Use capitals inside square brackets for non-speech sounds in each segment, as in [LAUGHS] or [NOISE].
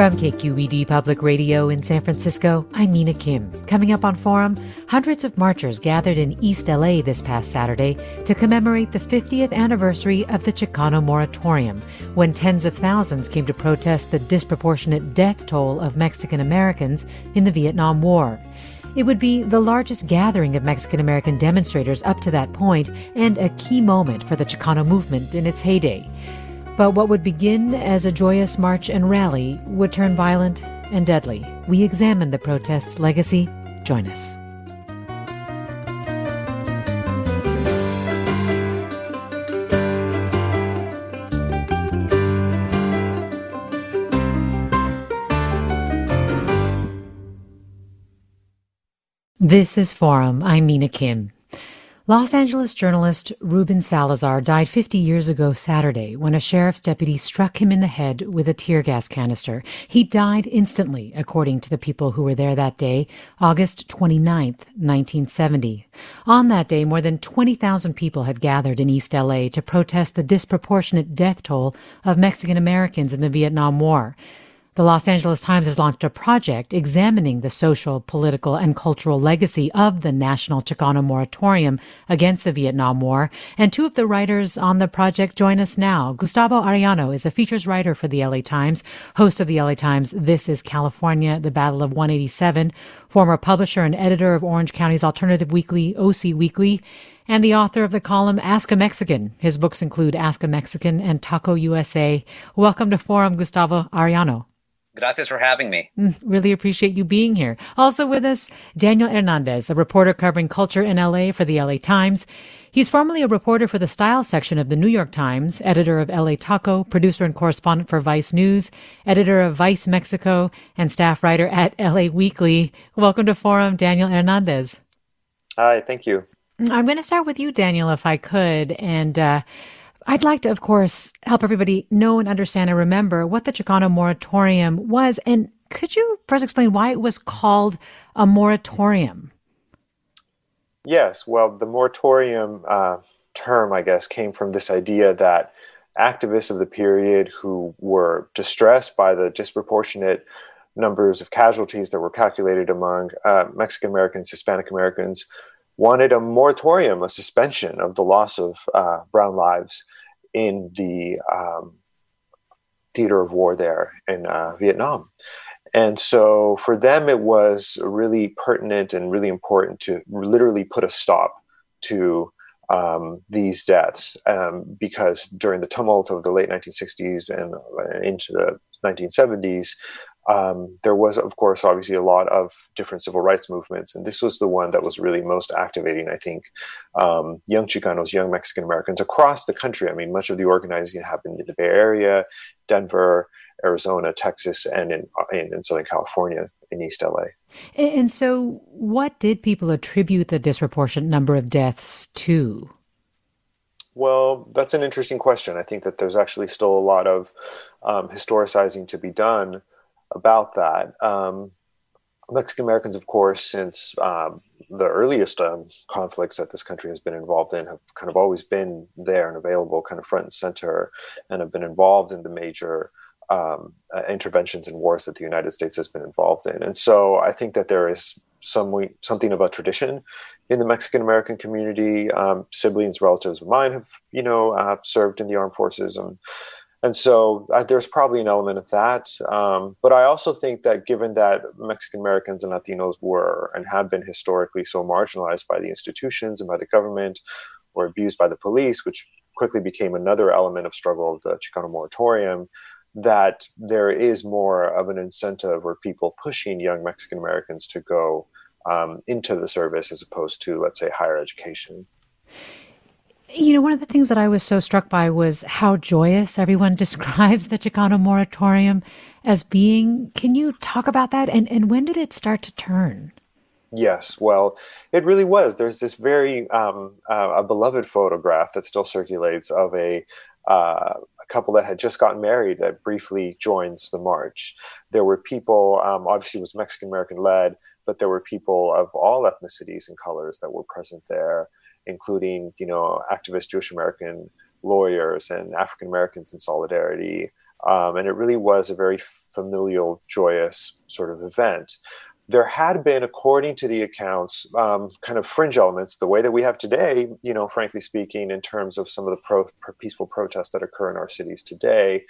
From KQED Public Radio in San Francisco, I'm Mina Kim. Coming up on Forum, hundreds of marchers gathered in East LA this past Saturday to commemorate the 50th anniversary of the Chicano Moratorium, when tens of thousands came to protest the disproportionate death toll of Mexican Americans in the Vietnam War. It would be the largest gathering of Mexican American demonstrators up to that point and a key moment for the Chicano movement in its heyday. But what would begin as a joyous march and rally would turn violent and deadly. We examine the protest's legacy. Join us. This is Forum. I'm Mina Kim. Los Angeles journalist Ruben Salazar died 50 years ago Saturday when a sheriff's deputy struck him in the head with a tear gas canister. He died instantly, according to the people who were there that day, August 29, 1970. On that day, more than 20,000 people had gathered in East LA to protest the disproportionate death toll of Mexican Americans in the Vietnam War. The Los Angeles Times has launched a project examining the social, political, and cultural legacy of the National Chicano Moratorium against the Vietnam War. And two of the writers on the project join us now. Gustavo Arellano is a features writer for the LA Times, host of the LA Times This is California, The Battle of 187, former publisher and editor of Orange County's alternative weekly, OC Weekly, and the author of the column Ask a Mexican. His books include Ask a Mexican and Taco USA. Welcome to Forum, Gustavo Arellano. Gracias for having me. Mm, really appreciate you being here. Also with us, Daniel Hernandez, a reporter covering culture in LA for the LA Times. He's formerly a reporter for the style section of the New York Times, editor of LA Taco, producer and correspondent for Vice News, editor of Vice Mexico, and staff writer at LA Weekly. Welcome to Forum, Daniel Hernandez. Hi, thank you. I'm going to start with you, Daniel, if I could. And, uh, I'd like to, of course, help everybody know and understand and remember what the Chicano moratorium was. And could you first explain why it was called a moratorium? Yes, well, the moratorium uh, term, I guess, came from this idea that activists of the period who were distressed by the disproportionate numbers of casualties that were calculated among uh, Mexican Americans, Hispanic Americans, wanted a moratorium, a suspension of the loss of uh, brown lives in the um, theater of war there in uh, Vietnam. And so for them, it was really pertinent and really important to literally put a stop to um, these deaths um, because during the tumult of the late 1960s and into the 1970s, um, there was, of course, obviously a lot of different civil rights movements, and this was the one that was really most activating, I think, um, young Chicanos, young Mexican Americans across the country. I mean, much of the organizing happened in the Bay Area, Denver, Arizona, Texas, and in, in, in Southern California, in East LA. And so, what did people attribute the disproportionate number of deaths to? Well, that's an interesting question. I think that there's actually still a lot of um, historicizing to be done about that. Um, Mexican Americans, of course, since um, the earliest um, conflicts that this country has been involved in, have kind of always been there and available, kind of front and center, and have been involved in the major um, uh, interventions and wars that the United States has been involved in. And so I think that there is some something of a tradition in the Mexican American community. Um, siblings, relatives of mine have, you know, uh, served in the armed forces, and and so uh, there's probably an element of that. Um, but I also think that given that Mexican Americans and Latinos were and have been historically so marginalized by the institutions and by the government, or abused by the police, which quickly became another element of struggle of the Chicano moratorium that there is more of an incentive or people pushing young Mexican Americans to go um, into the service as opposed to, let's say, higher education. You know, one of the things that I was so struck by was how joyous everyone [LAUGHS] describes the Chicano moratorium as being. Can you talk about that? And, and when did it start to turn? Yes, well, it really was. There's this very um, uh, a beloved photograph that still circulates of a uh, couple that had just gotten married that briefly joins the march. There were people, um, obviously, it was Mexican American led, but there were people of all ethnicities and colors that were present there, including, you know, activist Jewish American lawyers and African Americans in solidarity. Um, and it really was a very familial, joyous sort of event there had been, according to the accounts, um, kind of fringe elements, the way that we have today, you know, frankly speaking, in terms of some of the pro- peaceful protests that occur in our cities today,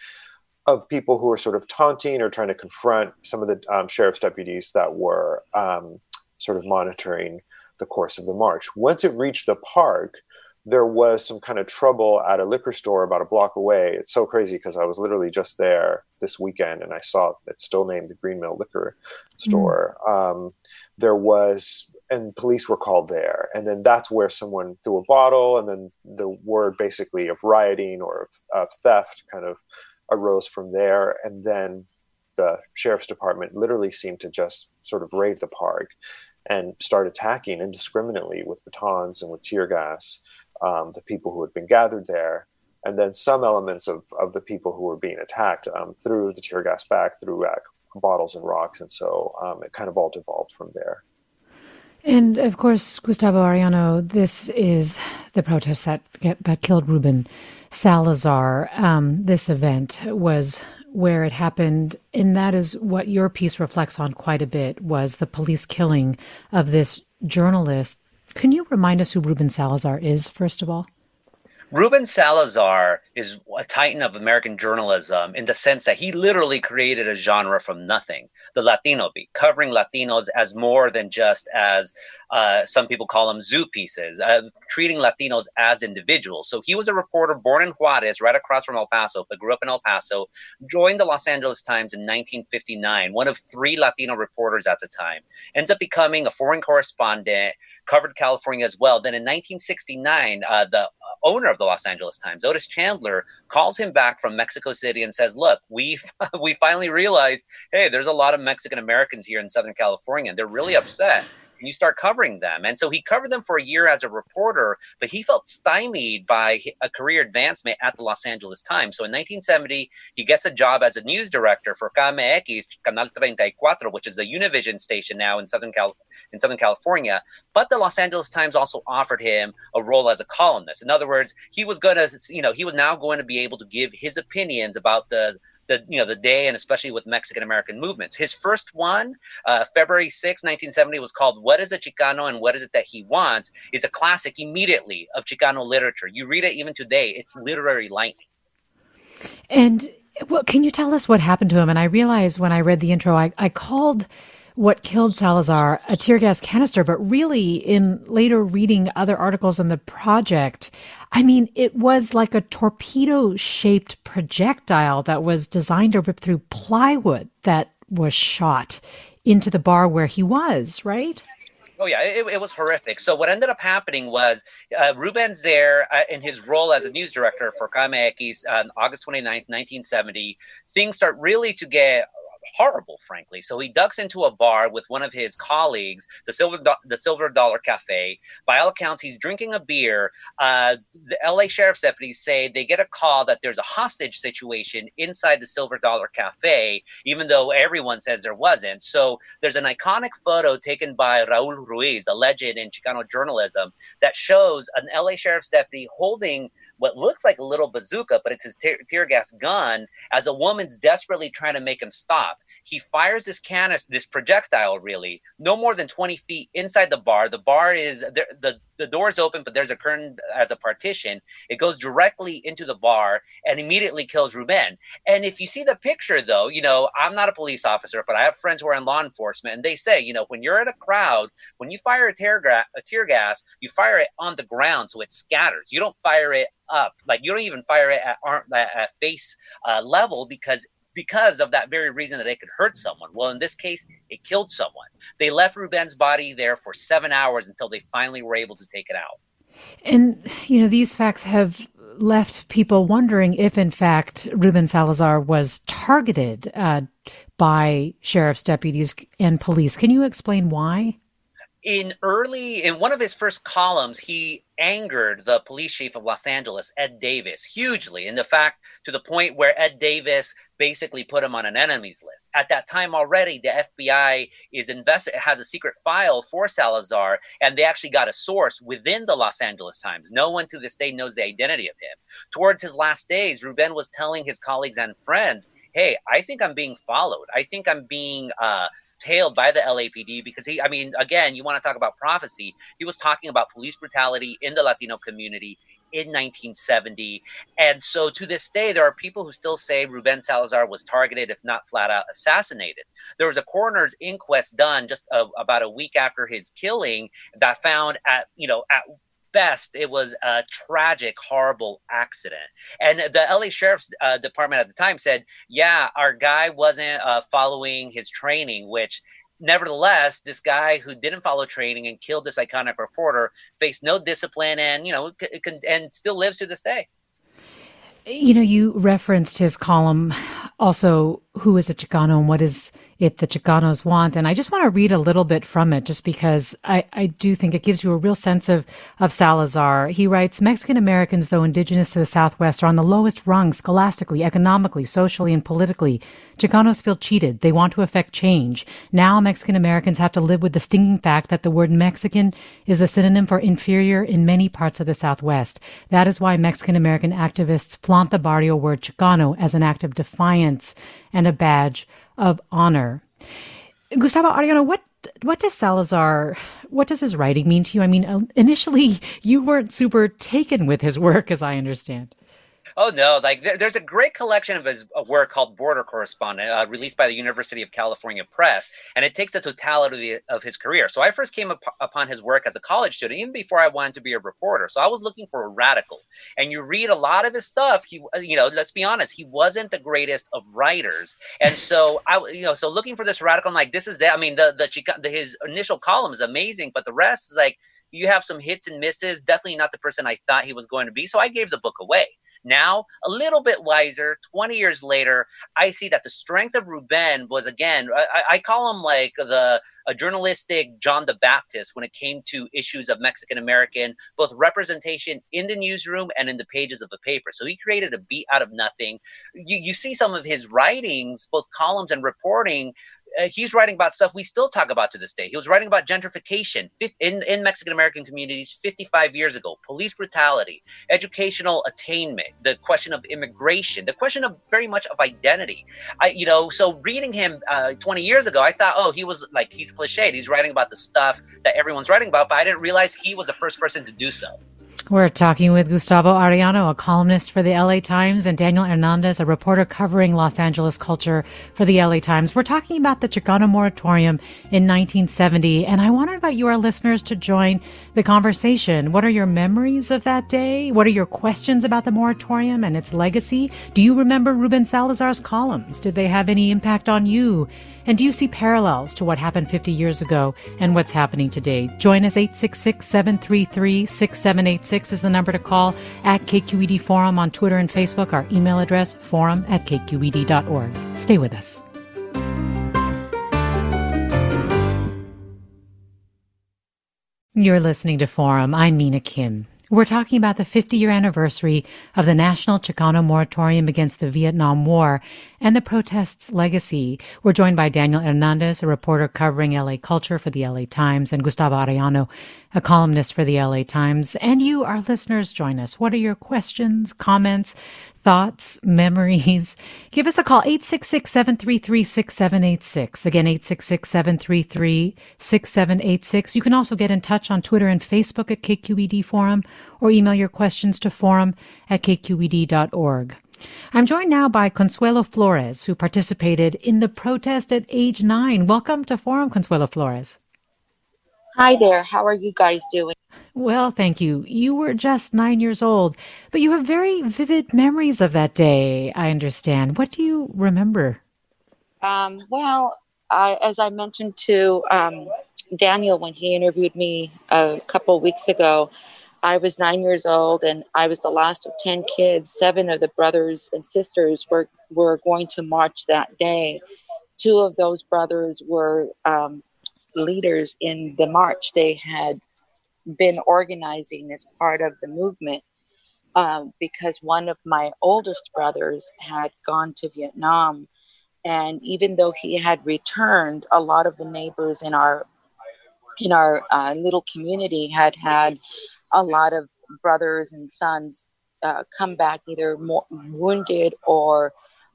of people who are sort of taunting or trying to confront some of the um, sheriff's deputies that were um, sort of monitoring the course of the march. Once it reached the park, there was some kind of trouble at a liquor store about a block away. It's so crazy because I was literally just there this weekend and I saw it's still named the Green Mill Liquor Store. Mm. Um, there was, and police were called there. And then that's where someone threw a bottle, and then the word basically of rioting or of, of theft kind of arose from there. And then the sheriff's department literally seemed to just sort of raid the park and start attacking indiscriminately with batons and with tear gas um, the people who had been gathered there, and then some elements of, of the people who were being attacked um, through the tear gas back, through uh, bottles and rocks. And so um, it kind of all devolved from there. And of course, Gustavo Arellano, this is the protest that that killed Ruben Salazar. Um, this event was where it happened, and that is what your piece reflects on quite a bit. Was the police killing of this journalist can you remind us who Ruben Salazar is, first of all? Ruben Salazar is a titan of American journalism in the sense that he literally created a genre from nothing, the Latino beat, covering Latinos as more than just as uh, some people call them zoo pieces, uh, treating Latinos as individuals. So he was a reporter born in Juarez, right across from El Paso, but grew up in El Paso, joined the Los Angeles Times in 1959, one of three Latino reporters at the time, ends up becoming a foreign correspondent, covered California as well. Then in 1969, uh, the owner of the Los Angeles Times, Otis Chandler, calls him back from Mexico City and says, "Look, we [LAUGHS] we finally realized, hey, there's a lot of Mexican Americans here in Southern California, and they're really upset." And you start covering them. And so he covered them for a year as a reporter, but he felt stymied by a career advancement at the Los Angeles Times. So in 1970, he gets a job as a news director for KMEX, Canal 34, which is a Univision station now in Southern Cal- in Southern California. But the Los Angeles Times also offered him a role as a columnist. In other words, he was going to, you know, he was now going to be able to give his opinions about the the you know the day and especially with Mexican American movements. His first one, uh, February 6, 1970, was called "What Is a Chicano and What Is It That He Wants?" is a classic immediately of Chicano literature. You read it even today; it's literary lightning. And well, can you tell us what happened to him? And I realized when I read the intro, I, I called what killed Salazar a tear gas canister, but really, in later reading other articles in the project, I mean, it was like a torpedo shaped projectile that was designed to rip through plywood that was shot into the bar where he was, right? Oh yeah, it, it, was horrific. So what ended up happening was uh, Ruben's there uh, in his role as a news director for KMEX on August 29th, 1970. Things start really to get horrible, frankly. So he ducks into a bar with one of his colleagues, the Silver Do- the Silver Dollar Cafe. By all accounts, he's drinking a beer. Uh, the LA sheriff's deputies say they get a call that there's a hostage situation inside the Silver Dollar Cafe, even though everyone says there wasn't. So there's an iconic photo taken by Raul Ruiz, a legend in Chicano journalism, that shows an LA sheriff's deputy holding what looks like a little bazooka, but it's his tear, tear gas gun, as a woman's desperately trying to make him stop. He fires this canister, this projectile, really, no more than 20 feet inside the bar. The bar is the, the the door is open, but there's a curtain as a partition. It goes directly into the bar and immediately kills Ruben. And if you see the picture, though, you know, I'm not a police officer, but I have friends who are in law enforcement, and they say, you know, when you're at a crowd, when you fire a tear, gra- a tear gas, you fire it on the ground so it scatters. You don't fire it up. Like you don't even fire it at, at face uh, level because because of that very reason that it could hurt someone. Well, in this case, it killed someone. They left Ruben's body there for seven hours until they finally were able to take it out. And, you know, these facts have left people wondering if, in fact, Ruben Salazar was targeted uh, by sheriff's deputies and police. Can you explain why? In early in one of his first columns he angered the police chief of los angeles ed davis hugely in the fact to the point where ed davis basically put him on an enemies list. At that time already the fbi is invested has a secret file for salazar and they actually got a source within the los angeles times. No one to this day knows the identity of him. Towards his last days ruben was telling his colleagues and friends hey i think i'm being followed. I think i'm being uh tailed by the LAPD because he, I mean, again, you want to talk about prophecy. He was talking about police brutality in the Latino community in 1970. And so to this day, there are people who still say Ruben Salazar was targeted, if not flat out assassinated. There was a coroner's inquest done just a, about a week after his killing that found at, you know, at best, it was a tragic, horrible accident. And the LA Sheriff's uh, Department at the time said, yeah, our guy wasn't uh, following his training, which nevertheless, this guy who didn't follow training and killed this iconic reporter faced no discipline and, you know, c- c- and still lives to this day. You know, you referenced his column also, Who is a Chicano and What is it the Chicanos want. And I just want to read a little bit from it just because I, I do think it gives you a real sense of, of Salazar. He writes, Mexican Americans, though indigenous to the Southwest, are on the lowest rung scholastically, economically, socially, and politically. Chicanos feel cheated. They want to effect change. Now Mexican Americans have to live with the stinging fact that the word Mexican is a synonym for inferior in many parts of the Southwest. That is why Mexican American activists flaunt the barrio word Chicano as an act of defiance and a badge of honor. Gustavo Arellano, what what does Salazar, what does his writing mean to you? I mean, initially you weren't super taken with his work, as I understand. Oh no! Like there, there's a great collection of his work called Border Correspondent, uh, released by the University of California Press, and it takes the totality of his career. So I first came up, upon his work as a college student, even before I wanted to be a reporter. So I was looking for a radical, and you read a lot of his stuff. He, uh, you know, let's be honest, he wasn't the greatest of writers, and so I, you know, so looking for this radical, I'm like, this is it. I mean, the the, the his initial column is amazing, but the rest is like you have some hits and misses. Definitely not the person I thought he was going to be. So I gave the book away. Now, a little bit wiser, 20 years later, I see that the strength of Ruben was again, I, I call him like the a journalistic John the Baptist when it came to issues of Mexican American, both representation in the newsroom and in the pages of the paper. So he created a beat out of nothing. You, you see some of his writings, both columns and reporting, uh, he's writing about stuff we still talk about to this day. He was writing about gentrification in, in Mexican American communities 55 years ago, police brutality, educational attainment, the question of immigration, the question of very much of identity. I, you know, so reading him uh, 20 years ago, I thought, oh, he was like, he's cliched. He's writing about the stuff that everyone's writing about, but I didn't realize he was the first person to do so. We're talking with Gustavo Arellano, a columnist for the LA Times, and Daniel Hernandez, a reporter covering Los Angeles culture for the LA Times. We're talking about the Chicano moratorium in 1970, and I want to invite you, our listeners, to join the conversation. What are your memories of that day? What are your questions about the moratorium and its legacy? Do you remember Ruben Salazar's columns? Did they have any impact on you? And do you see parallels to what happened 50 years ago and what's happening today? Join us 866 733 6786 is the number to call at KQED Forum on Twitter and Facebook. Our email address forum at kqed.org. Stay with us. You're listening to Forum. I'm Mina Kim. We're talking about the 50 year anniversary of the National Chicano Moratorium against the Vietnam War and the protest's legacy. We're joined by Daniel Hernandez, a reporter covering LA culture for the LA Times, and Gustavo Arellano, a columnist for the LA Times. And you, our listeners, join us. What are your questions, comments, thoughts, memories? [LAUGHS] Give us a call, 866-733-6786. Again, 866-733-6786. You can also get in touch on Twitter and Facebook at KQED Forum or email your questions to forum at kqed.org. I'm joined now by Consuelo Flores, who participated in the protest at age nine. Welcome to Forum, Consuelo Flores. Hi there. How are you guys doing? Well, thank you. You were just nine years old, but you have very vivid memories of that day, I understand. What do you remember? Um, well, I, as I mentioned to um, Daniel when he interviewed me a couple weeks ago, I was nine years old and I was the last of 10 kids. Seven of the brothers and sisters were, were going to march that day. Two of those brothers were um, leaders in the march. They had been organizing as part of the movement um, because one of my oldest brothers had gone to Vietnam. And even though he had returned, a lot of the neighbors in our in our uh, little community had had a lot of brothers and sons uh, come back either more wounded or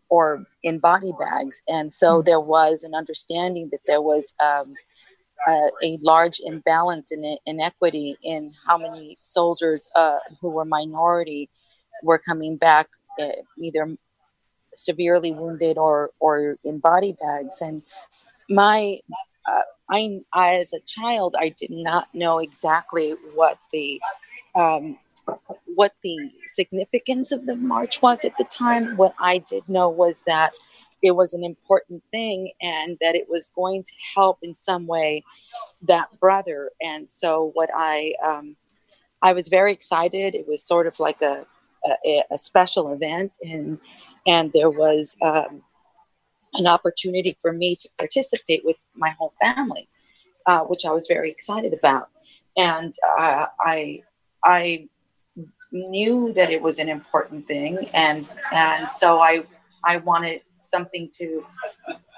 or in body bags, and so hmm. there was an understanding that there was um, a, a, large imbalance in inequity in how many soldiers uh, who were minority were coming back uh, either severely wounded or or in body bags. And my uh, I, I, as a child i did not know exactly what the um, what the significance of the march was at the time. What i did know was that it was an important thing and that it was going to help in some way that brother. And so what I um, I was very excited. It was sort of like a a, a special event, and and there was um, an opportunity for me to participate with my whole family, uh, which I was very excited about. And uh, I I knew that it was an important thing, and and so I I wanted something to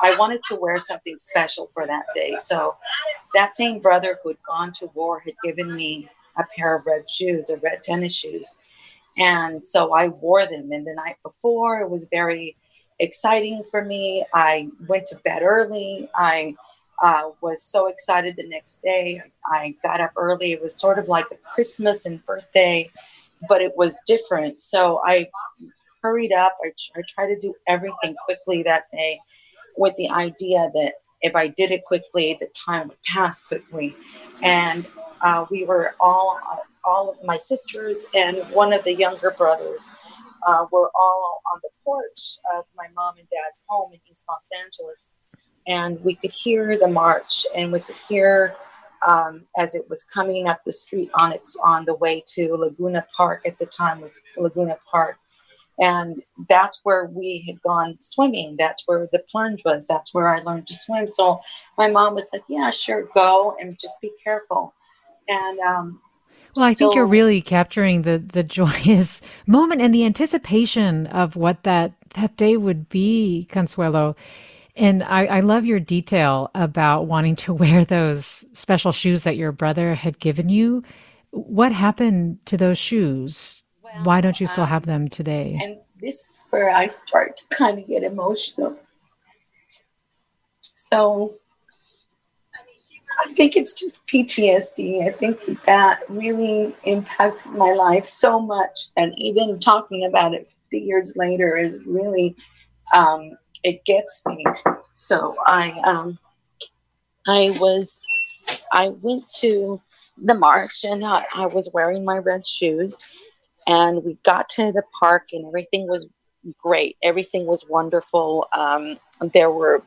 I wanted to wear something special for that day. So that same brother who had gone to war had given me a pair of red shoes, of red tennis shoes. And so I wore them. And the night before, it was very exciting for me. I went to bed early. I uh, was so excited the next day. I got up early. It was sort of like a Christmas and birthday, but it was different. So I hurried up. I, I tried to do everything quickly that day with the idea that if I did it quickly, the time would pass quickly. And uh, we were all, all of my sisters and one of the younger brothers uh, were all on the porch of my mom and dad's home in East Los Angeles. And we could hear the march and we could hear um, as it was coming up the street on its on the way to Laguna Park at the time was Laguna Park and that's where we had gone swimming. That's where the plunge was. That's where I learned to swim. So my mom was like, "Yeah, sure, go and just be careful." And um, well, I so, think you're really capturing the the [LAUGHS] joyous moment and the anticipation of what that that day would be, Consuelo. And I, I love your detail about wanting to [LAUGHS] wear those special shoes that your brother had given you. What happened to those shoes? Why don't you still have them today? And this is where I start to kind of get emotional. So I think it's just PTSD. I think that really impacted my life so much. And even talking about it 50 years later is really, um, it gets me. So I, um, I was, I went to the march and I, I was wearing my red shoes and we got to the park and everything was great. Everything was wonderful. Um, there were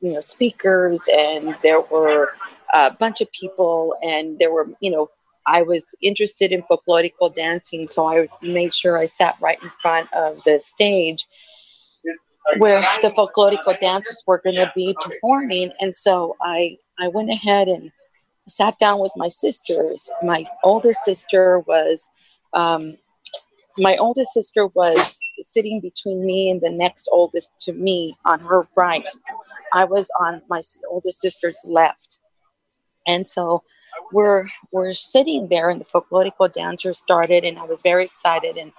you know speakers and there were a bunch of people and there were you know i was interested in folklorico dancing so i made sure i sat right in front of the stage where the folklorico dancers were going to be performing. And so i i went ahead and sat down with my sisters. My oldest sister was, um, my oldest sister was sitting between me and the next oldest to me on her right. I was on my oldest sister's left. And so we're we're sitting there and the folklorico dancer started and I was very excited and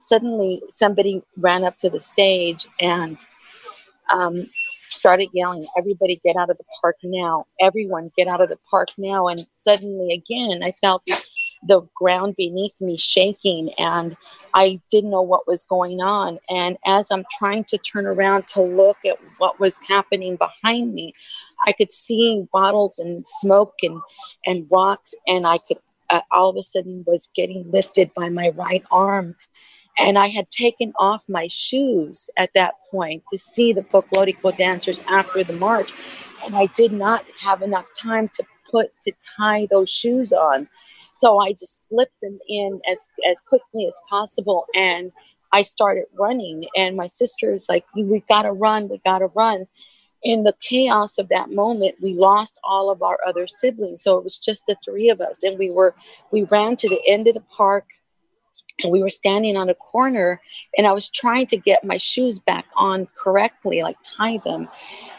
suddenly somebody ran up to the stage and um, started yelling, Everybody get out of the park now. Everyone get out of the park now. And suddenly again I felt the ground beneath me shaking and I didn't know what was going on. And as I'm trying to turn around to look at what was happening behind me, I could see bottles and smoke and, and rocks. And I could uh, all of a sudden was getting lifted by my right arm. And I had taken off my shoes at that point to see the folklorico dancers after the march. And I did not have enough time to put to tie those shoes on. So I just slipped them in as as quickly as possible and I started running and my sister is like we got to run we got to run. In the chaos of that moment we lost all of our other siblings so it was just the three of us and we were we ran to the end of the park and we were standing on a corner and i was trying to get my shoes back on correctly like tie them.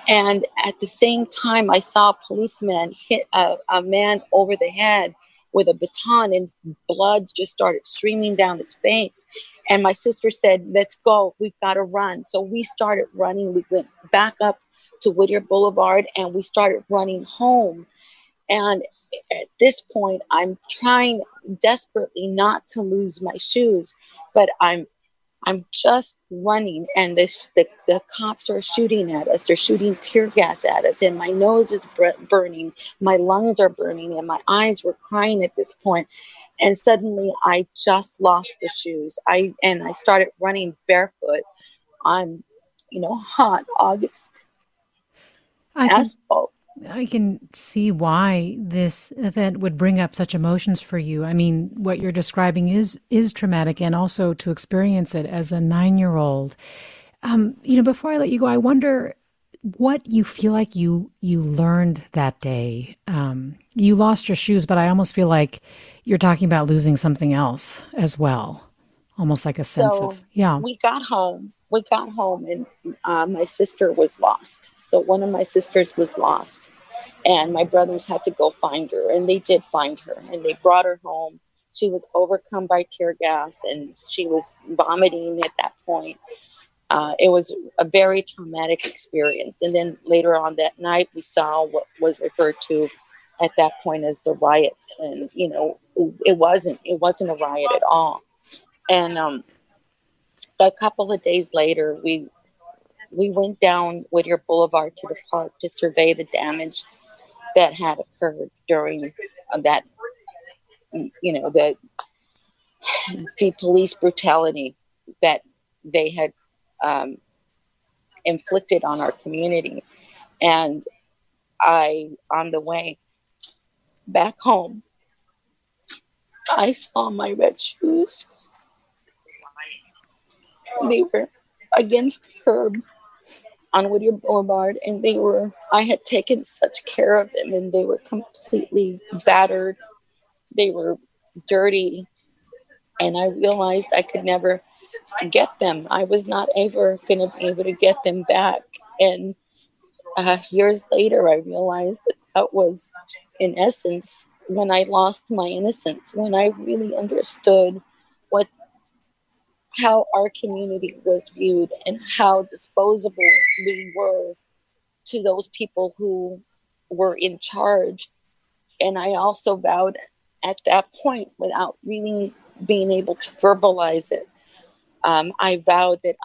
And at the same time i saw a policeman hit a, a man over the head with a baton and blood just started streaming down his face. And my sister said, Let's go. We've got to run. So we started running. We went back up to Whittier Boulevard and we started running home. And at this point, I'm trying desperately not to lose my shoes, but I'm I'm just running, and this, the, the cops are shooting at us. They're shooting tear gas at us, and my nose is burning, my lungs are burning, and my eyes were crying at this point. And suddenly, I just lost the shoes. I and I started running barefoot on, you know, hot August I asphalt. I can see why this event would bring up such emotions for you. I mean, what you're describing is is traumatic, and also to experience it as a nine year old. Um, you know, before I let you go, I wonder what you feel like you you learned that day. Um, you lost your shoes, but I almost feel like you're talking about losing something else as well, almost like a sense so of yeah. We got home. We got home, and uh, my sister was lost so one of my sisters was lost, and my brothers had to go find her, and they did find her, and they brought her home. She was overcome by tear gas, and she was vomiting at that point. Uh, it was a very traumatic experience. And then later on that night, we saw what was referred to at that point as the riots, and you know, it wasn't it wasn't a riot at all. And um, a couple of days later, we we went down Whittier Boulevard to the park to survey the damage that had occurred during that, you know, the the police brutality that they had um, inflicted on our community. And I, on the way back home, I saw my red shoes. They were against the curb on Whittier Boulevard, and they were, I had taken such care of them, and they were completely battered. They were dirty, and I realized I could never get them. I was not ever going to be able to get them back. And uh, years later, I realized that that was, in essence, when I lost my innocence, when I really understood what how our community was viewed and how disposable we were to those people who were in charge. And I also vowed at that point, without really being able to verbalize it, um, I vowed that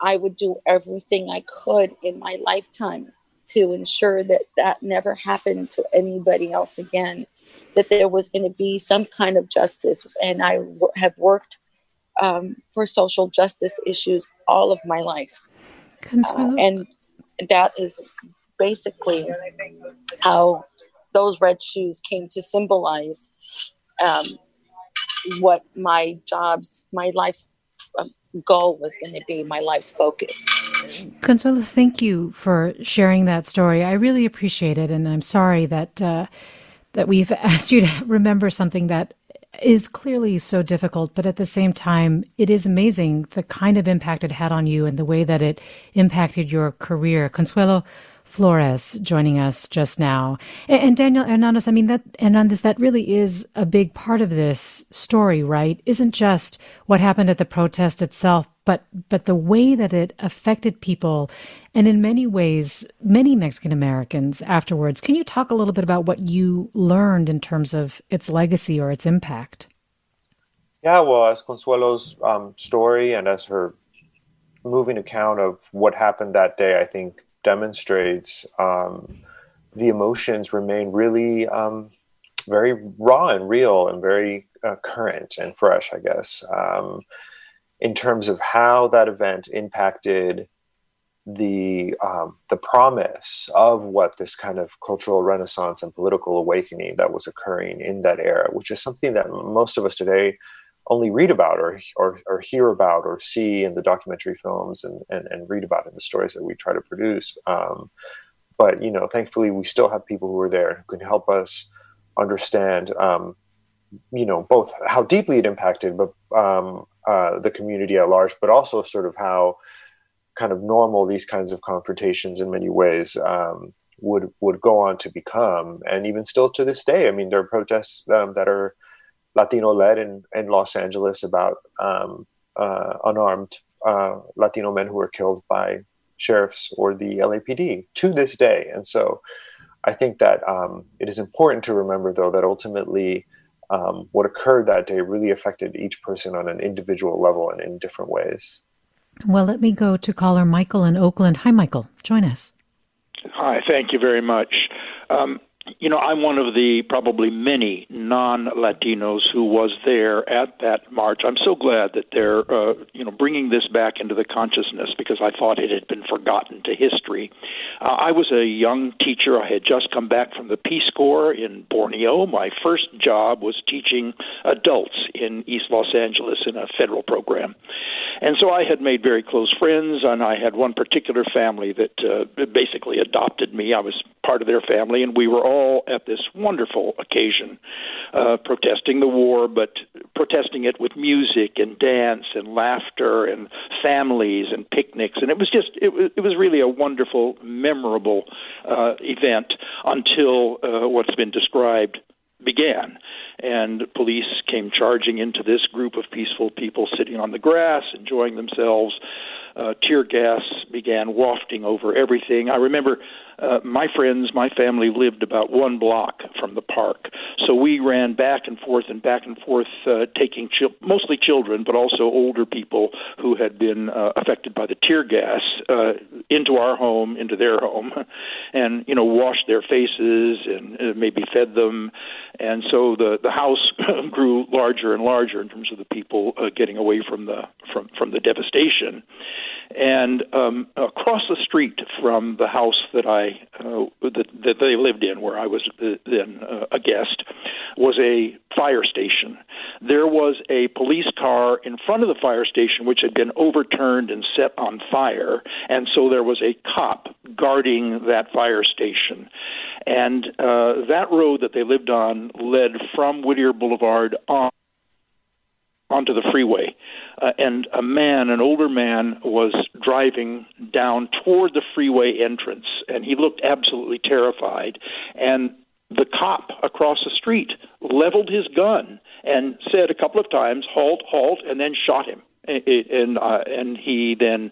I would do everything I could in my lifetime to ensure that that never happened to anybody else again, that there was going to be some kind of justice. And I w- have worked um, for social justice issues all of my life. Uh, and that is basically how those red shoes came to symbolize um, what my jobs, my life's um, goal was going to be, my life's focus. Consuelo, thank you for sharing that story. I really appreciate it, and I'm sorry that uh, that we've [LAUGHS] asked you to remember something that is clearly so difficult, but at the same time, it is amazing the kind of impact it had on you and the way that it impacted your career. Consuelo Flores joining us just now. And, and Daniel Hernandez, I mean, that, Hernandez, that really is a big part of this story, right? Isn't just what happened at the protest itself, but, but the way that it affected people and in many ways, many Mexican Americans afterwards. Can you talk a little bit about what you learned in terms of its legacy or its impact? Yeah, well, as Consuelo's um, story and as her moving account of what happened that day, I think demonstrates um, the emotions remain really um, very raw and real and very uh, current and fresh, I guess, um, in terms of how that event impacted the um, the promise of what this kind of cultural renaissance and political awakening that was occurring in that era, which is something that most of us today only read about or, or, or hear about or see in the documentary films and, and, and read about in the stories that we try to produce. Um, but, you know, thankfully we still have people who are there who can help us understand, um, you know, both how deeply it impacted but um, uh, the community at large, but also sort of how kind of normal these kinds of confrontations in many ways um, would would go on to become, and even still to this day. I mean, there are protests um, that are Latino led in, in Los Angeles about um, uh, unarmed uh, Latino men who were killed by sheriffs or the LAPD to this day. And so I think that um, it is important to remember, though, that ultimately um, what occurred that day really affected each person on an individual level and in different ways. Well, let me go to caller Michael in Oakland. Hi, Michael. Join us. Hi, thank you very much. Um, you know, I'm one of the probably many non Latinos who was there at that march. I'm so glad that they're, uh, you know, bringing this back into the consciousness because I thought it had been forgotten to history. Uh, I was a young teacher. I had just come back from the Peace Corps in Borneo. My first job was teaching adults in East Los Angeles in a federal program. And so I had made very close friends, and I had one particular family that uh, basically adopted me. I was part of their family, and we were all at this wonderful occasion uh, protesting the war, but protesting it with music and dance and laughter and families and picnics. And it was just, it was, it was really a wonderful, memorable uh, event until uh, what's been described began. And police came charging into this group of peaceful people sitting on the grass, enjoying themselves. Uh, tear gas began wafting over everything. I remember uh, my friends, my family lived about one block from the park, so we ran back and forth and back and forth, uh, taking chil- mostly children, but also older people who had been uh, affected by the tear gas uh, into our home, into their home, [LAUGHS] and you know washed their faces and uh, maybe fed them, and so the the house [CLEARS THROAT] grew larger and larger in terms of the people uh, getting away from the from from the devastation. And um, across the street from the house that I uh, that, that they lived in, where I was uh, then uh, a guest, was a fire station. There was a police car in front of the fire station which had been overturned and set on fire, and so there was a cop guarding that fire station. And uh, that road that they lived on led from Whittier Boulevard on onto the freeway. Uh, and a man, an older man, was driving down toward the freeway entrance, and he looked absolutely terrified. And the cop across the street leveled his gun and said a couple of times, "Halt, halt," and then shot him and uh, and he then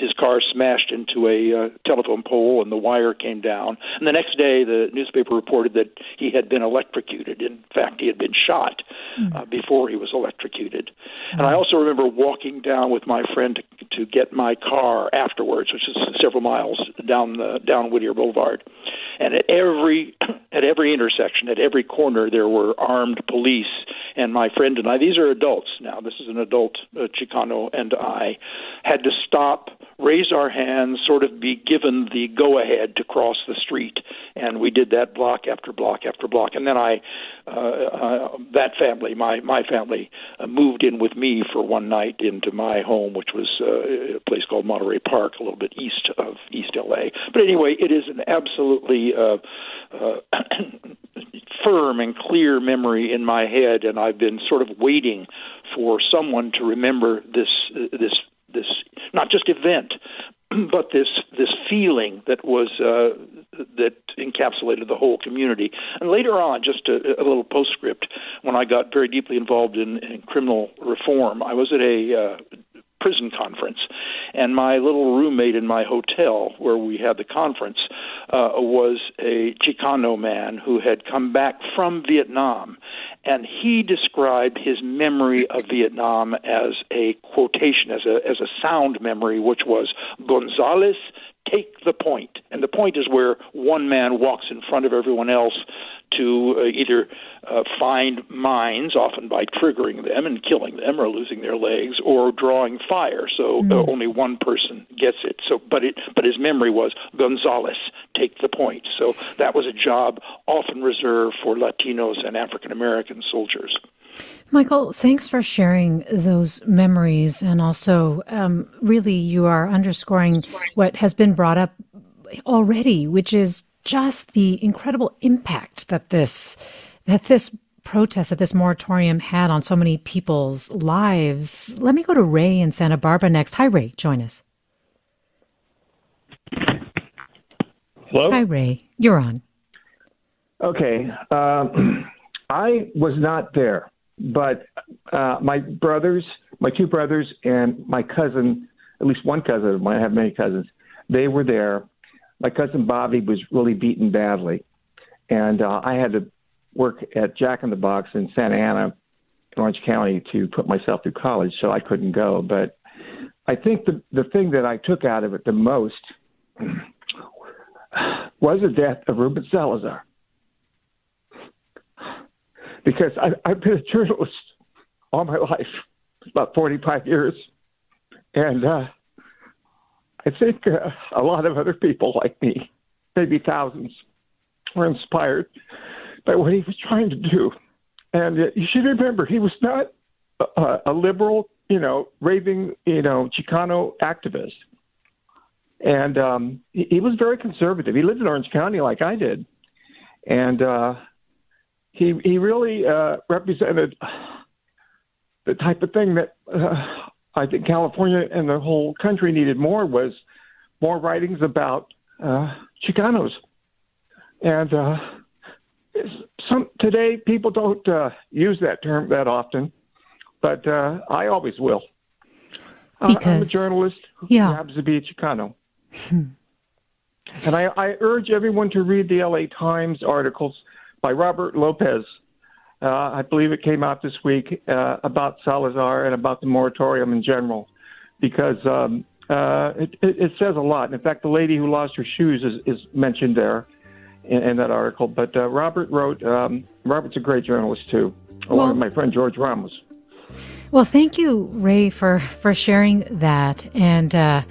his car smashed into a uh, telephone pole and the wire came down. And the next day, the newspaper reported that he had been electrocuted. In fact, he had been shot uh, hmm. before he was electrocuted. And I also remember walking down with my friend to, to get my car afterwards, which is several miles down the down Whittier Boulevard. And at every [CLEARS THROAT] at every intersection, at every corner, there were armed police. And my friend and I, these are adults now. This is an adult uh, Chicano and I, had to stop, raise our hands, sort of be given the go ahead to cross the street. And we did that block after block after block. And then I, uh, uh, that family, my my family, uh, moved in with me for one night into my home, which was uh, a place called Monterey Park, a little bit east of East LA. But anyway, it is an absolutely uh, uh, [CLEARS THROAT] firm and clear memory in my head, and I've been sort of waiting for someone to remember this uh, this this not just event, [CLEARS THROAT] but this this feeling that was uh, that encapsulated the whole community. And later on, just a, a little postscript, when I got very deeply involved in, in criminal reform, I was at a uh, prison conference, and my little roommate in my hotel where we had the conference uh, was a Chicano man who had come back from Vietnam, and he described his memory of Vietnam as a quotation, as a as a sound memory, which was Gonzales take the point. And the point is where one man walks in front of everyone else to uh, either uh, find mines, often by triggering them and killing them or losing their legs, or drawing fire. So mm. uh, only one person gets it. So, but it, but his memory was Gonzales, take the point. So that was a job often reserved for Latinos and African American soldiers. Michael, thanks for sharing those memories. And also, um, really, you are underscoring what has been brought up already, which is just the incredible impact that this, that this protest, that this moratorium had on so many people's lives. Let me go to Ray in Santa Barbara next. Hi, Ray. Join us. Hello? Hi, Ray. You're on. Okay. Um, [CLEARS THROAT] I was not there but uh, my brothers, my two brothers, and my cousin, at least one cousin of mine, I have many cousins, they were there. My cousin Bobby was really beaten badly, and uh, I had to work at Jack in the Box in Santa Ana, Orange County, to put myself through college, so I couldn't go. But I think the the thing that I took out of it the most was the death of Ruben Salazar. Because I, I've been a journalist all my life, about 45 years, and uh, I think uh, a lot of other people like me, maybe thousands, were inspired by what he was trying to do. And uh, you should remember, he was not a, a liberal, you know, raving, you know, Chicano activist. And um, he, he was very conservative. He lived in Orange County like I did. And uh, he he really uh, represented the type of thing that uh, I think California and the whole country needed more was more writings about uh, Chicanos, and uh, some today people don't uh, use that term that often, but uh, I always will. Because, I'm a journalist who yeah. happens to be a Chicano. and I, I urge everyone to read the LA Times articles by Robert Lopez. Uh, I believe it came out this week uh, about Salazar and about the moratorium in general, because um, uh, it, it, it, says a lot. In fact, the lady who lost her shoes is, is mentioned there in, in, that article. But uh, Robert wrote. Um, Robert's a great journalist too, along well, with my friend George Ramos. Well, thank you, Ray, for for sharing that. And uh,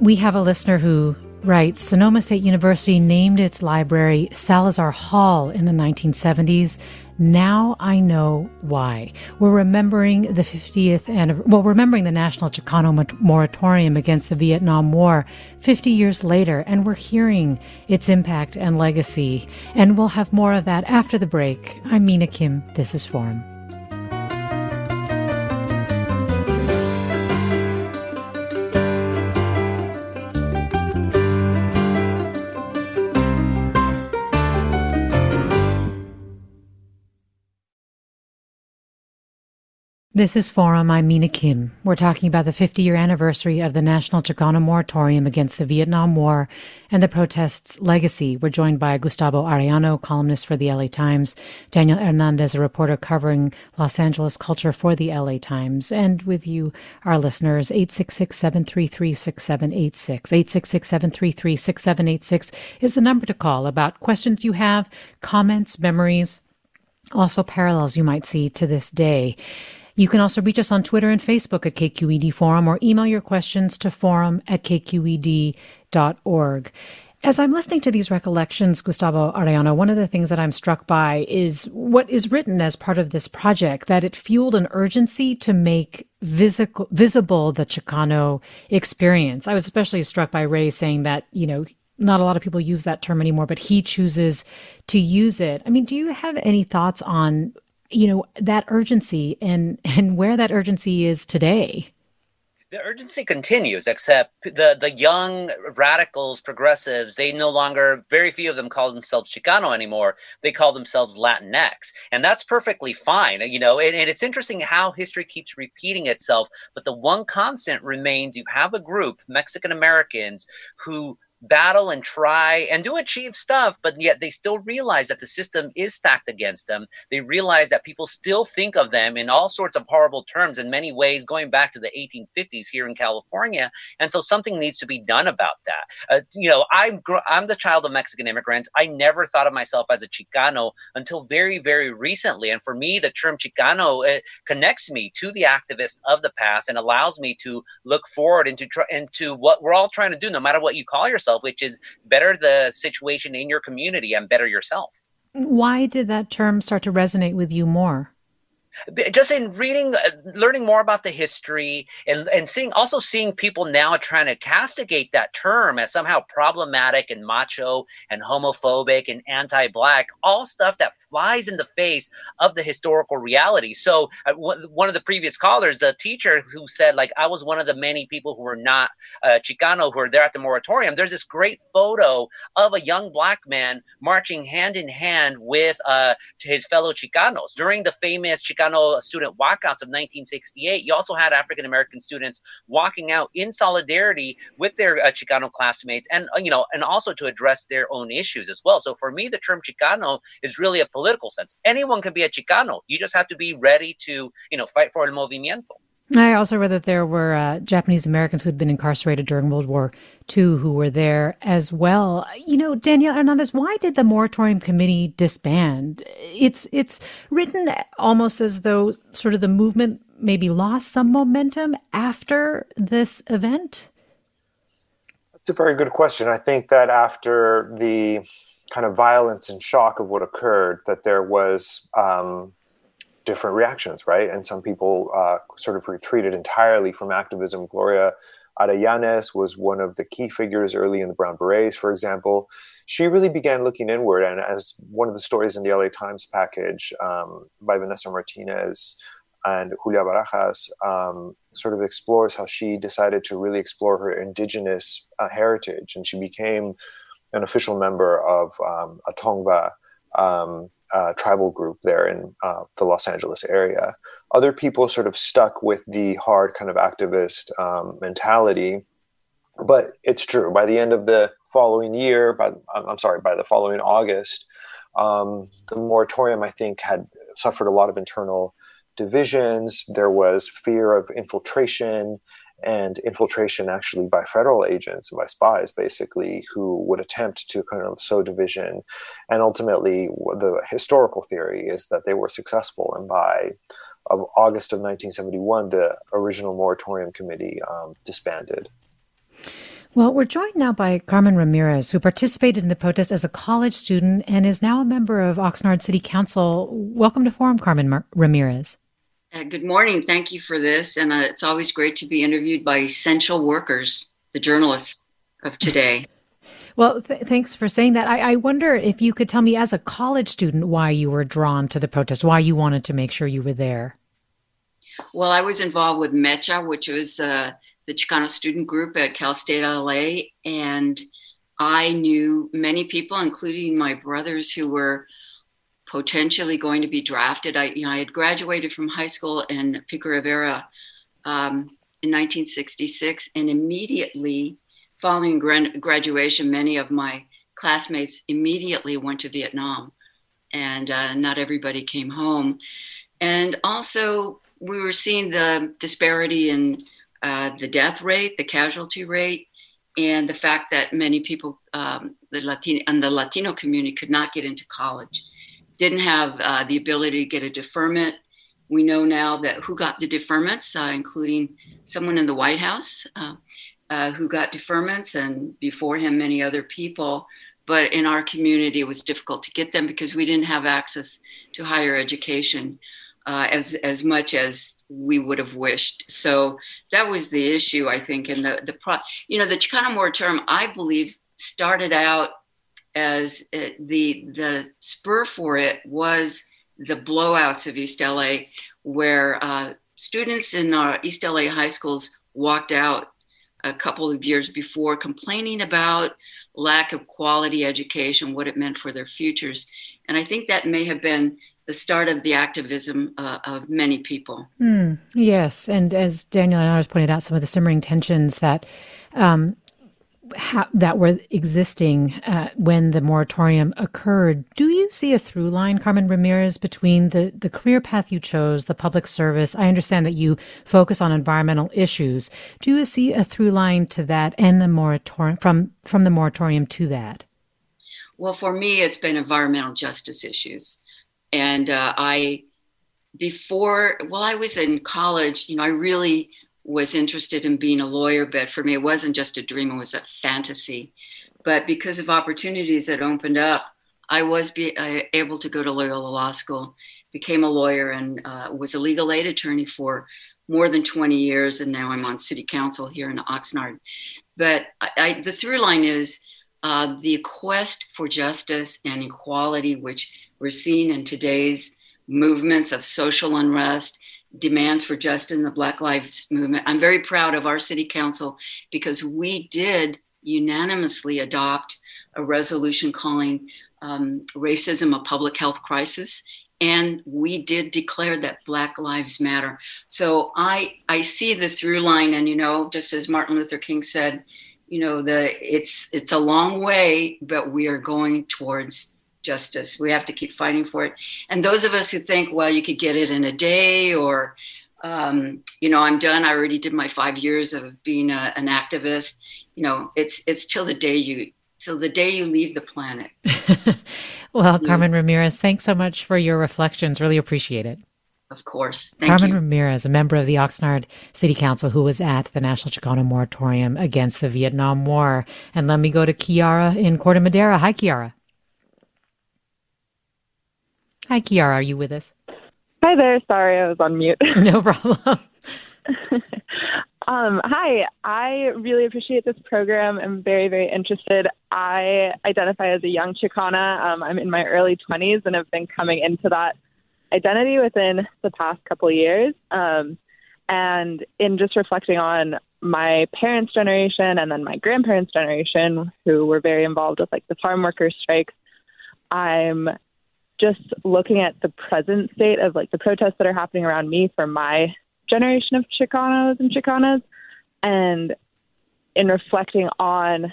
we have a listener who writes Sonoma State University named its library Salazar Hall in the 1970s. Now I know why. We're remembering the 50th anniversary, well, remembering the National Chicano moratorium against the Vietnam War 50 years later, and we're hearing its impact and legacy. And we'll have more of that after the break. I'm Mina Kim. This is Forum. This is Forum. I'm Mina Kim. We're talking about the 50 year anniversary of the National Chicano Moratorium against the Vietnam War and the protests' legacy. We're joined by Gustavo Arellano, columnist for the LA Times, Daniel Hernandez, a reporter covering Los Angeles culture for the LA Times, and with you, our listeners, 866 733 6786. 866 733 6786 is the number to call about questions you have, comments, memories, also parallels you might see to this day. You can also reach us on Twitter and Facebook at KQED Forum or email your questions to forum at kqed.org. As I'm listening to these recollections, Gustavo Arellano, one of the things that I'm struck by is what is written as part of this project, that it fueled an urgency to make visible, visible the Chicano experience. I was especially struck by Ray saying that, you know, not a lot of people use that term anymore, but he chooses to use it. I mean, do you have any thoughts on, you know, that urgency and and where that urgency is today? the urgency continues, except the the young radicals, progressives, they no longer, very few of them call themselves Chicano anymore. They call themselves Latinx, and that's perfectly fine. You know, and, and it's interesting how history keeps repeating itself. But the one constant remains: you have a group, Mexican Americans, who battle and try and do achieve stuff, but yet they still realize that the system is stacked against them. They realize that people still think of them in all sorts of horrible terms in many ways, going back to the 1850s here in California. And so something needs to be done about that. Uh, you know, I'm I'm the child of Mexican immigrants. I never thought of myself as a Chicano until very very recently. And for me, the term Chicano uh, connects me to the activists of the past and allows me to look forward into into what we're all trying to do, no matter what you call yourself yourself, which is better the situation in your community and better yourself. Why did that term start to resonate with you more? Just in reading uh, learning more about the history and and seeing also seeing people now trying to castigate that term as somehow problematic and macho and homophobic and anti-black all stuff that flies in the face of the historical reality. So uh, one of the previous callers the teacher who said like i was one of the many people who were not uh, chicano who were there at the moratorium. There's this great photo of a young black man marching hand in hand with uh, his fellow chicanos. During the famous chicano Chicano student walkouts of 1968, you also had African American students walking out in solidarity with their uh, Chicano classmates, and uh, you know, and also to address their own issues as well. So for me, the term Chicano is really a political sense. Anyone can be a Chicano. You just have to be ready to, you know, fight for el movimiento. I also read that there were uh, Japanese Americans who had been incarcerated during World War II who were there as well. You know, Daniel Hernandez, why did the moratorium committee disband? It's it's written almost as though sort of the movement maybe lost some momentum after this event. That's a very good question. I think that after the kind of violence and shock of what occurred, that there was. Um, different reactions, right? And some people uh, sort of retreated entirely from activism. Gloria Arellanes was one of the key figures early in the Brown Berets, for example. She really began looking inward, and as one of the stories in the LA Times package um, by Vanessa Martinez and Julia Barajas um, sort of explores how she decided to really explore her indigenous uh, heritage, and she became an official member of um, a Tongva um, uh, tribal group there in uh, the Los Angeles area. Other people sort of stuck with the hard kind of activist um, mentality. But it's true. By the end of the following year, by I'm sorry, by the following August, um, the moratorium I think had suffered a lot of internal divisions. There was fear of infiltration and infiltration actually by federal agents and by spies basically who would attempt to kind of sow division and ultimately the historical theory is that they were successful and by august of 1971 the original moratorium committee um, disbanded well, we're joined now by Carmen Ramirez, who participated in the protest as a college student and is now a member of Oxnard City Council. Welcome to Forum, Carmen Mar- Ramirez. Good morning. Thank you for this. And uh, it's always great to be interviewed by essential workers, the journalists of today. [LAUGHS] Well, th- thanks for saying that. I-, I wonder if you could tell me, as a college student, why you were drawn to the protest, why you wanted to make sure you were there. Well, I was involved with MECHA, which was uh, the Chicano student group at Cal State LA. And I knew many people, including my brothers, who were potentially going to be drafted. I, you know, I had graduated from high school in Pico Rivera um, in 1966, and immediately following gra- graduation, many of my classmates immediately went to Vietnam, and uh, not everybody came home. And also, we were seeing the disparity in uh, the death rate, the casualty rate, and the fact that many people, um, the Latino and the Latino community, could not get into college didn't have uh, the ability to get a deferment. We know now that who got the deferments, uh, including someone in the White House uh, uh, who got deferments, and before him, many other people. But in our community, it was difficult to get them because we didn't have access to higher education uh, as as much as we would have wished. So that was the issue, I think. And the the pro, you know, the Chicano moratorium, I believe, started out as it, the the spur for it was the blowouts of East LA, where uh, students in our East LA high schools walked out a couple of years before complaining about lack of quality education, what it meant for their futures. And I think that may have been the start of the activism uh, of many people. Mm, yes. And as Daniel and I was pointed out, some of the simmering tensions that um, ha- that were existing uh, when the moratorium occurred. Do you see a through line, Carmen Ramirez, between the, the career path you chose, the public service? I understand that you focus on environmental issues. Do you see a through line to that and the moratorium from from the moratorium to that? Well, for me, it's been environmental justice issues, and uh, I before while I was in college, you know, I really was interested in being a lawyer, but for me, it wasn't just a dream, it was a fantasy. But because of opportunities that opened up, I was be, uh, able to go to Loyola Law School, became a lawyer, and uh, was a legal aid attorney for more than 20 years. And now I'm on city council here in Oxnard. But I, I, the through line is uh, the quest for justice and equality, which we're seeing in today's movements of social unrest demands for justice in the Black Lives Movement. I'm very proud of our city council because we did unanimously adopt a resolution calling um, racism a public health crisis. And we did declare that Black Lives Matter. So I I see the through line, and you know, just as Martin Luther King said, you know, the it's it's a long way, but we are going towards justice. We have to keep fighting for it. And those of us who think, well, you could get it in a day or, um, you know, I'm done. I already did my five years of being a, an activist. You know, it's it's till the day you till the day you leave the planet. [LAUGHS] well, yeah. Carmen Ramirez, thanks so much for your reflections. Really appreciate it. Of course. Thank Carmen you. Ramirez, a member of the Oxnard City Council who was at the National Chicano Moratorium against the Vietnam War. And let me go to Kiara in Corte Madera. Hi, Kiara. Hi, Kiara. Are you with us? Hi there. Sorry, I was on mute. [LAUGHS] no problem. [LAUGHS] um, hi. I really appreciate this program. I'm very, very interested. I identify as a young Chicana. Um, I'm in my early 20s and have been coming into that identity within the past couple of years. Um, and in just reflecting on my parents' generation and then my grandparents' generation, who were very involved with like the farm workers' strikes, I'm just looking at the present state of like the protests that are happening around me for my generation of Chicanos and Chicanas, and in reflecting on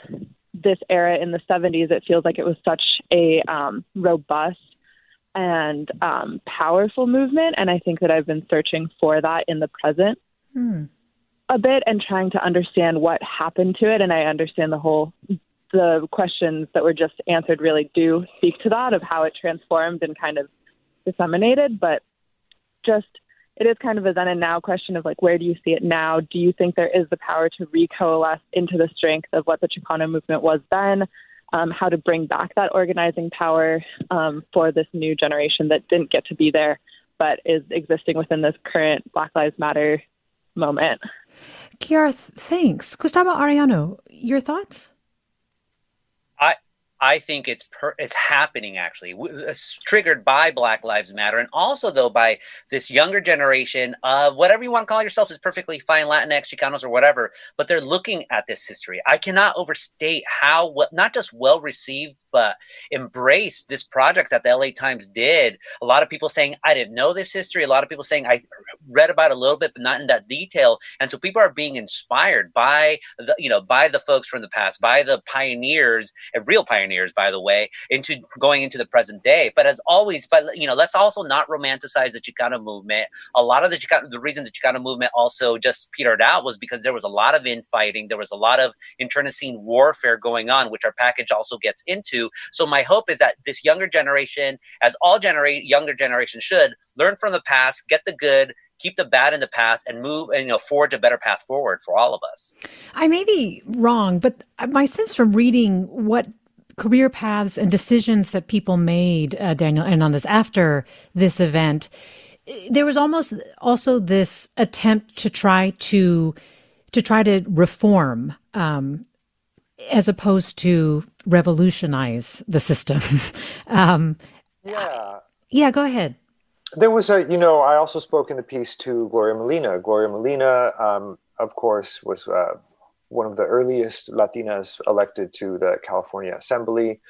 this era in the 70s, it feels like it was such a um, robust and um, powerful movement. And I think that I've been searching for that in the present hmm. a bit and trying to understand what happened to it. And I understand the whole the questions that were just answered really do speak to that of how it transformed and kind of disseminated. But just it is kind of a then and now question of like where do you see it now? Do you think there is the power to recoalesce into the strength of what the Chicano movement was then? Um, how to bring back that organizing power um, for this new generation that didn't get to be there, but is existing within this current Black Lives Matter moment. Kiara, thanks. Gustavo Arellano, your thoughts? I think it's per, it's happening actually, it's uh, triggered by Black Lives Matter, and also though by this younger generation of whatever you want to call yourself is perfectly fine, Latinx, Chicanos, or whatever. But they're looking at this history. I cannot overstate how not just well received Uh, but embrace this project that the LA Times did. A lot of people saying, I didn't know this history. A lot of people saying, I read about a little bit, but not in that detail. And so people are being inspired by the, you know, by the folks from the past, by the pioneers and real pioneers, by the way, into going into the present day. But as always, but you know, let's also not romanticize the Chicano movement. A lot of the Chicano, the reason the Chicano movement also just petered out was because there was a lot of infighting. There was a lot of internecine warfare going on, which our package also gets into so my hope is that this younger generation, as all generate younger generations should, learn from the past, get the good, keep the bad in the past and move and you know forge a better path forward for all of us. I may be wrong but my sense from reading what career paths and decisions that people made uh, daniel hernandez after this event there was almost also this attempt to try to to try to reform um, as opposed to revolutionize the system. [LAUGHS] um, yeah. Yeah, go ahead. There was a, you know, I also spoke in the piece to Gloria Molina. Gloria Molina, um, of course, was uh, one of the earliest Latinas elected to the California Assembly.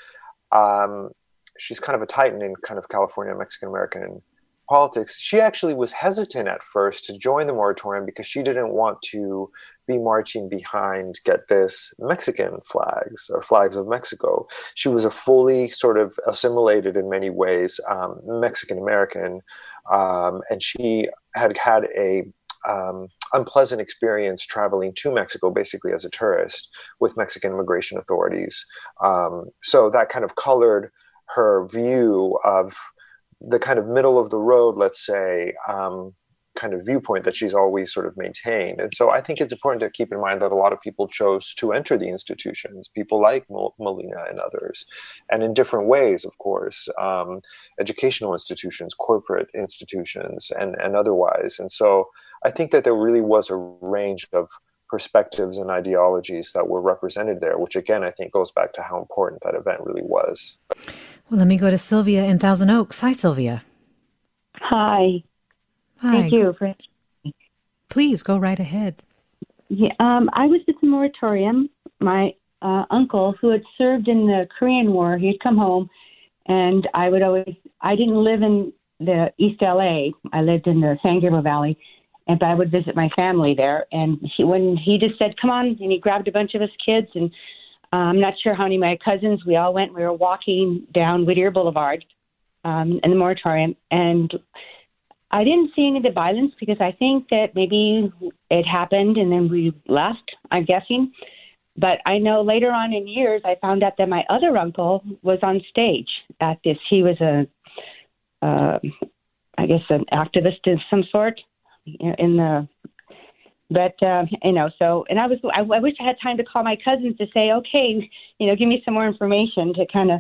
Um, she's kind of a titan in kind of California Mexican American politics. She actually was hesitant at first to join the moratorium because she didn't want to be marching behind, get this, Mexican flags or flags of Mexico. She was a fully sort of assimilated in many ways um, Mexican American, um, and she had had a um, unpleasant experience traveling to Mexico, basically as a tourist, with Mexican immigration authorities. Um, so that kind of colored her view of the kind of middle of the road, let's say, um, kind of viewpoint that she's always sort of maintained. And so I think it's important to keep in mind that a lot of people chose to enter the institutions, people like Molina and others, and in different ways, of course, um, educational institutions, corporate institutions, and, and otherwise. And so I think that there really was a range of perspectives and ideologies that were represented there, which again, I think goes back to how important that event really was. Well, let me go to Sylvia in Thousand Oaks. Hi, Sylvia. Hi. Hi. Thank you. For- Please go right ahead. Yeah, um, I was at the moratorium. My uh, uncle, who had served in the Korean War, he'd come home, and I would always. I didn't live in the East LA. I lived in the San Gabriel Valley, and but I would visit my family there. And he, when he just said, "Come on," and he grabbed a bunch of us kids, and uh, I'm not sure how many of my cousins. We all went. We were walking down Whittier Boulevard um, in the moratorium, and I didn't see any of the violence because I think that maybe it happened and then we left. I'm guessing. But I know later on in years, I found out that my other uncle was on stage at this. He was a, uh, I guess, an activist of some sort in the but uh, you know, so and I was I, I wish I had time to call my cousins to say, okay, you know, give me some more information to kind of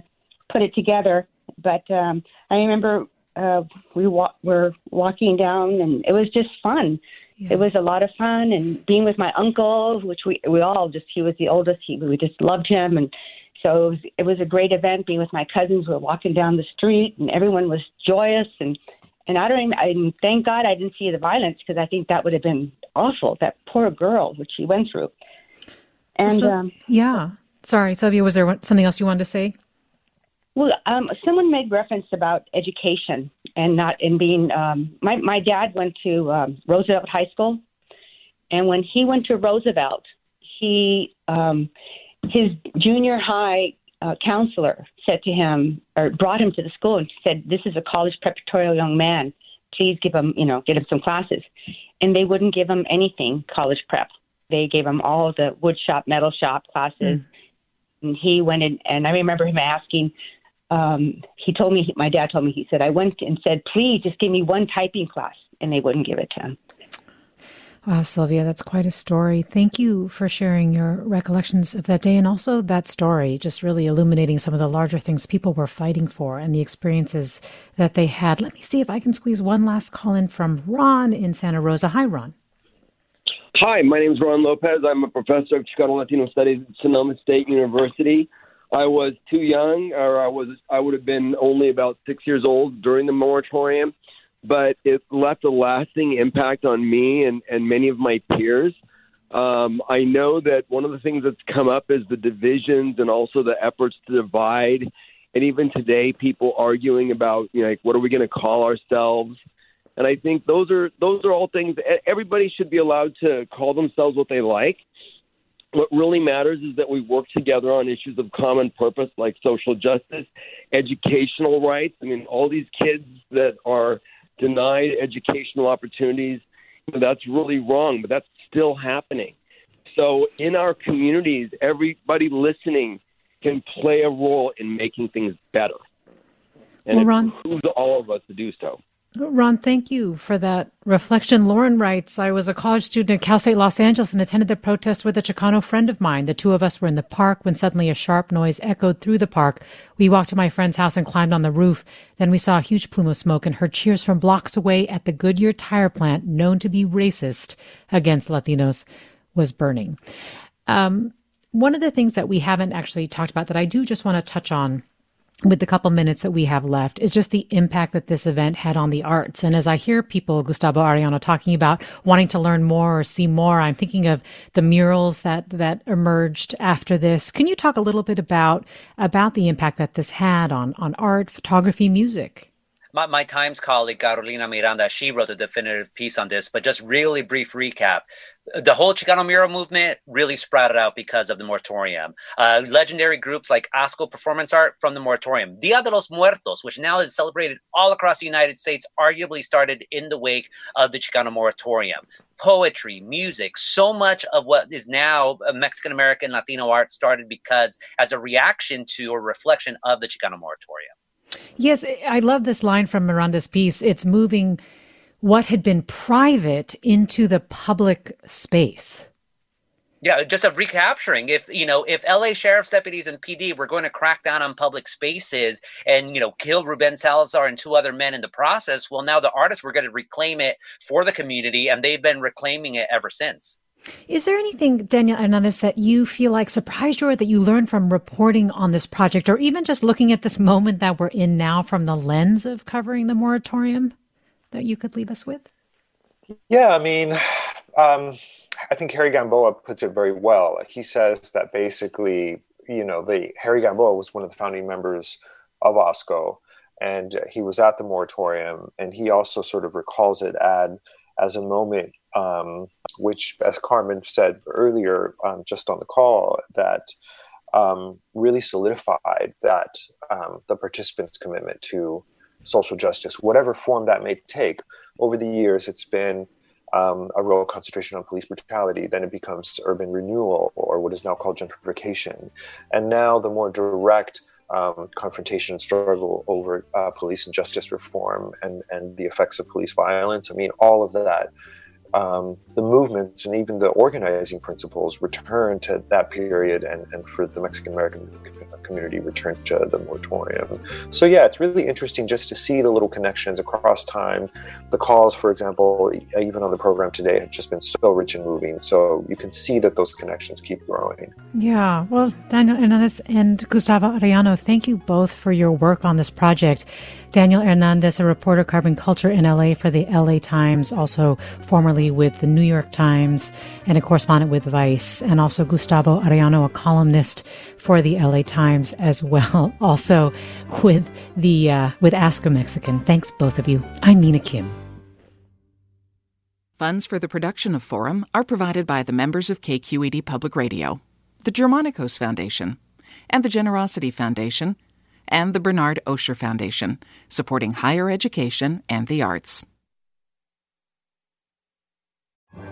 put it together. But um, I remember uh, we wa- were walking down, and it was just fun. Yeah. It was a lot of fun, and being with my uncle, which we we all just he was the oldest. He, we just loved him, and so it was, it was a great event. Being with my cousins, we were walking down the street, and everyone was joyous and and I don't even, I thank God I didn't see the violence because I think that would have been awful. That poor girl, which she went through. And so, um, yeah, sorry, Sylvia, was there something else you wanted to say? Well, um, someone made reference about education and not in being. Um, my my dad went to um, Roosevelt High School, and when he went to Roosevelt, he um, his junior high uh, counselor said to him or brought him to the school and said, "This is a college preparatory young man. Please give him, you know, get him some classes." And they wouldn't give him anything college prep. They gave him all the wood shop, metal shop classes. Mm. And he went in, and I remember him asking. Um, he told me, my dad told me, he said, I went and said, please just give me one typing class, and they wouldn't give it to him. Wow, Sylvia, that's quite a story. Thank you for sharing your recollections of that day and also that story, just really illuminating some of the larger things people were fighting for and the experiences that they had. Let me see if I can squeeze one last call in from Ron in Santa Rosa. Hi, Ron. Hi, my name is Ron Lopez. I'm a professor of Chicano Latino Studies at Sonoma State University. I was too young, or I was I would have been only about six years old during the moratorium but it left a lasting impact on me and, and many of my peers. Um, I know that one of the things that's come up is the divisions and also the efforts to divide. And even today, people arguing about, you know, like, what are we going to call ourselves? And I think those are those are all things. Everybody should be allowed to call themselves what they like. What really matters is that we work together on issues of common purpose, like social justice, educational rights. I mean, all these kids that are denied educational opportunities. That's really wrong, but that's still happening. So in our communities, everybody listening can play a role in making things better. And well, Ron, it behooves all of us to do so. Ron, thank you for that reflection. Lauren writes, I was a college student at Cal State Los Angeles and attended the protest with a Chicano friend of mine. The two of us were in the park when suddenly a sharp noise echoed through the park. We walked to my friend's house and climbed on the roof. Then we saw a huge plume of smoke and heard cheers from blocks away at the Goodyear tire plant, known to be racist against Latinos, was burning. Um, One of the things that we haven't actually talked about that I do just want to touch on with the couple minutes that we have left is just the impact that this event had on the arts. And as I hear people, Gustavo Arellano, talking about wanting to learn more or see more, I'm thinking of the murals that that emerged after this. Can you talk a little bit about about the impact that this had on on art, photography, music? my, my Times colleague Carolina Miranda, she wrote a definitive piece on this, but just really brief recap. The whole Chicano mural movement really sprouted out because of the moratorium. Uh, legendary groups like Asco Performance Art from the moratorium. Dia de los Muertos, which now is celebrated all across the United States, arguably started in the wake of the Chicano moratorium. Poetry, music, so much of what is now Mexican American Latino art started because as a reaction to or reflection of the Chicano moratorium. Yes, I love this line from Miranda's piece. It's moving what had been private into the public space. Yeah, just a recapturing. If you know, if LA sheriff's deputies and PD were going to crack down on public spaces and you know kill Ruben Salazar and two other men in the process, well, now the artists were going to reclaim it for the community, and they've been reclaiming it ever since. Is there anything, Daniel Hernandez, that you feel like surprised you or that you learned from reporting on this project, or even just looking at this moment that we're in now from the lens of covering the moratorium that you could leave us with? Yeah, I mean, um, I think Harry Gamboa puts it very well. He says that basically, you know, the Harry Gamboa was one of the founding members of ASCO, and he was at the moratorium, and he also sort of recalls it as a moment um, which, as Carmen said earlier, um, just on the call, that um, really solidified that um, the participants' commitment to social justice, whatever form that may take. Over the years, it's been um, a real concentration on police brutality. Then it becomes urban renewal, or what is now called gentrification, and now the more direct. Um, confrontation and struggle over uh, police and justice reform and, and the effects of police violence. I mean, all of that um, the movements and even the organizing principles return to that period and, and for the Mexican American community return to the moratorium. So yeah, it's really interesting just to see the little connections across time. The calls, for example, even on the program today, have just been so rich and moving. So you can see that those connections keep growing. Yeah. Well, Daniel Hernandez and Gustavo Arellano, thank you both for your work on this project. Daniel Hernandez, a reporter covering culture in LA for the LA Times, also formerly with the New York Times and a correspondent with Vice, and also Gustavo Arellano, a columnist for the LA Times as well, [LAUGHS] also with the uh, with Ask a Mexican. Thanks both of you. I'm Mina Kim. Funds for the production of Forum are provided by the members of KQED Public Radio, the Germanacos Foundation, and the Generosity Foundation and the Bernard Osher Foundation, supporting higher education and the arts.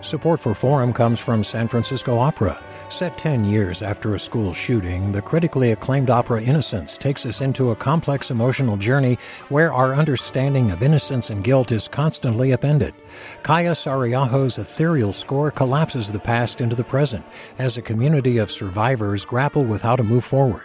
Support for Forum comes from San Francisco Opera. Set 10 years after a school shooting, the critically acclaimed opera Innocence takes us into a complex emotional journey where our understanding of innocence and guilt is constantly upended. Kaija Saariaho's ethereal score collapses the past into the present as a community of survivors grapple with how to move forward.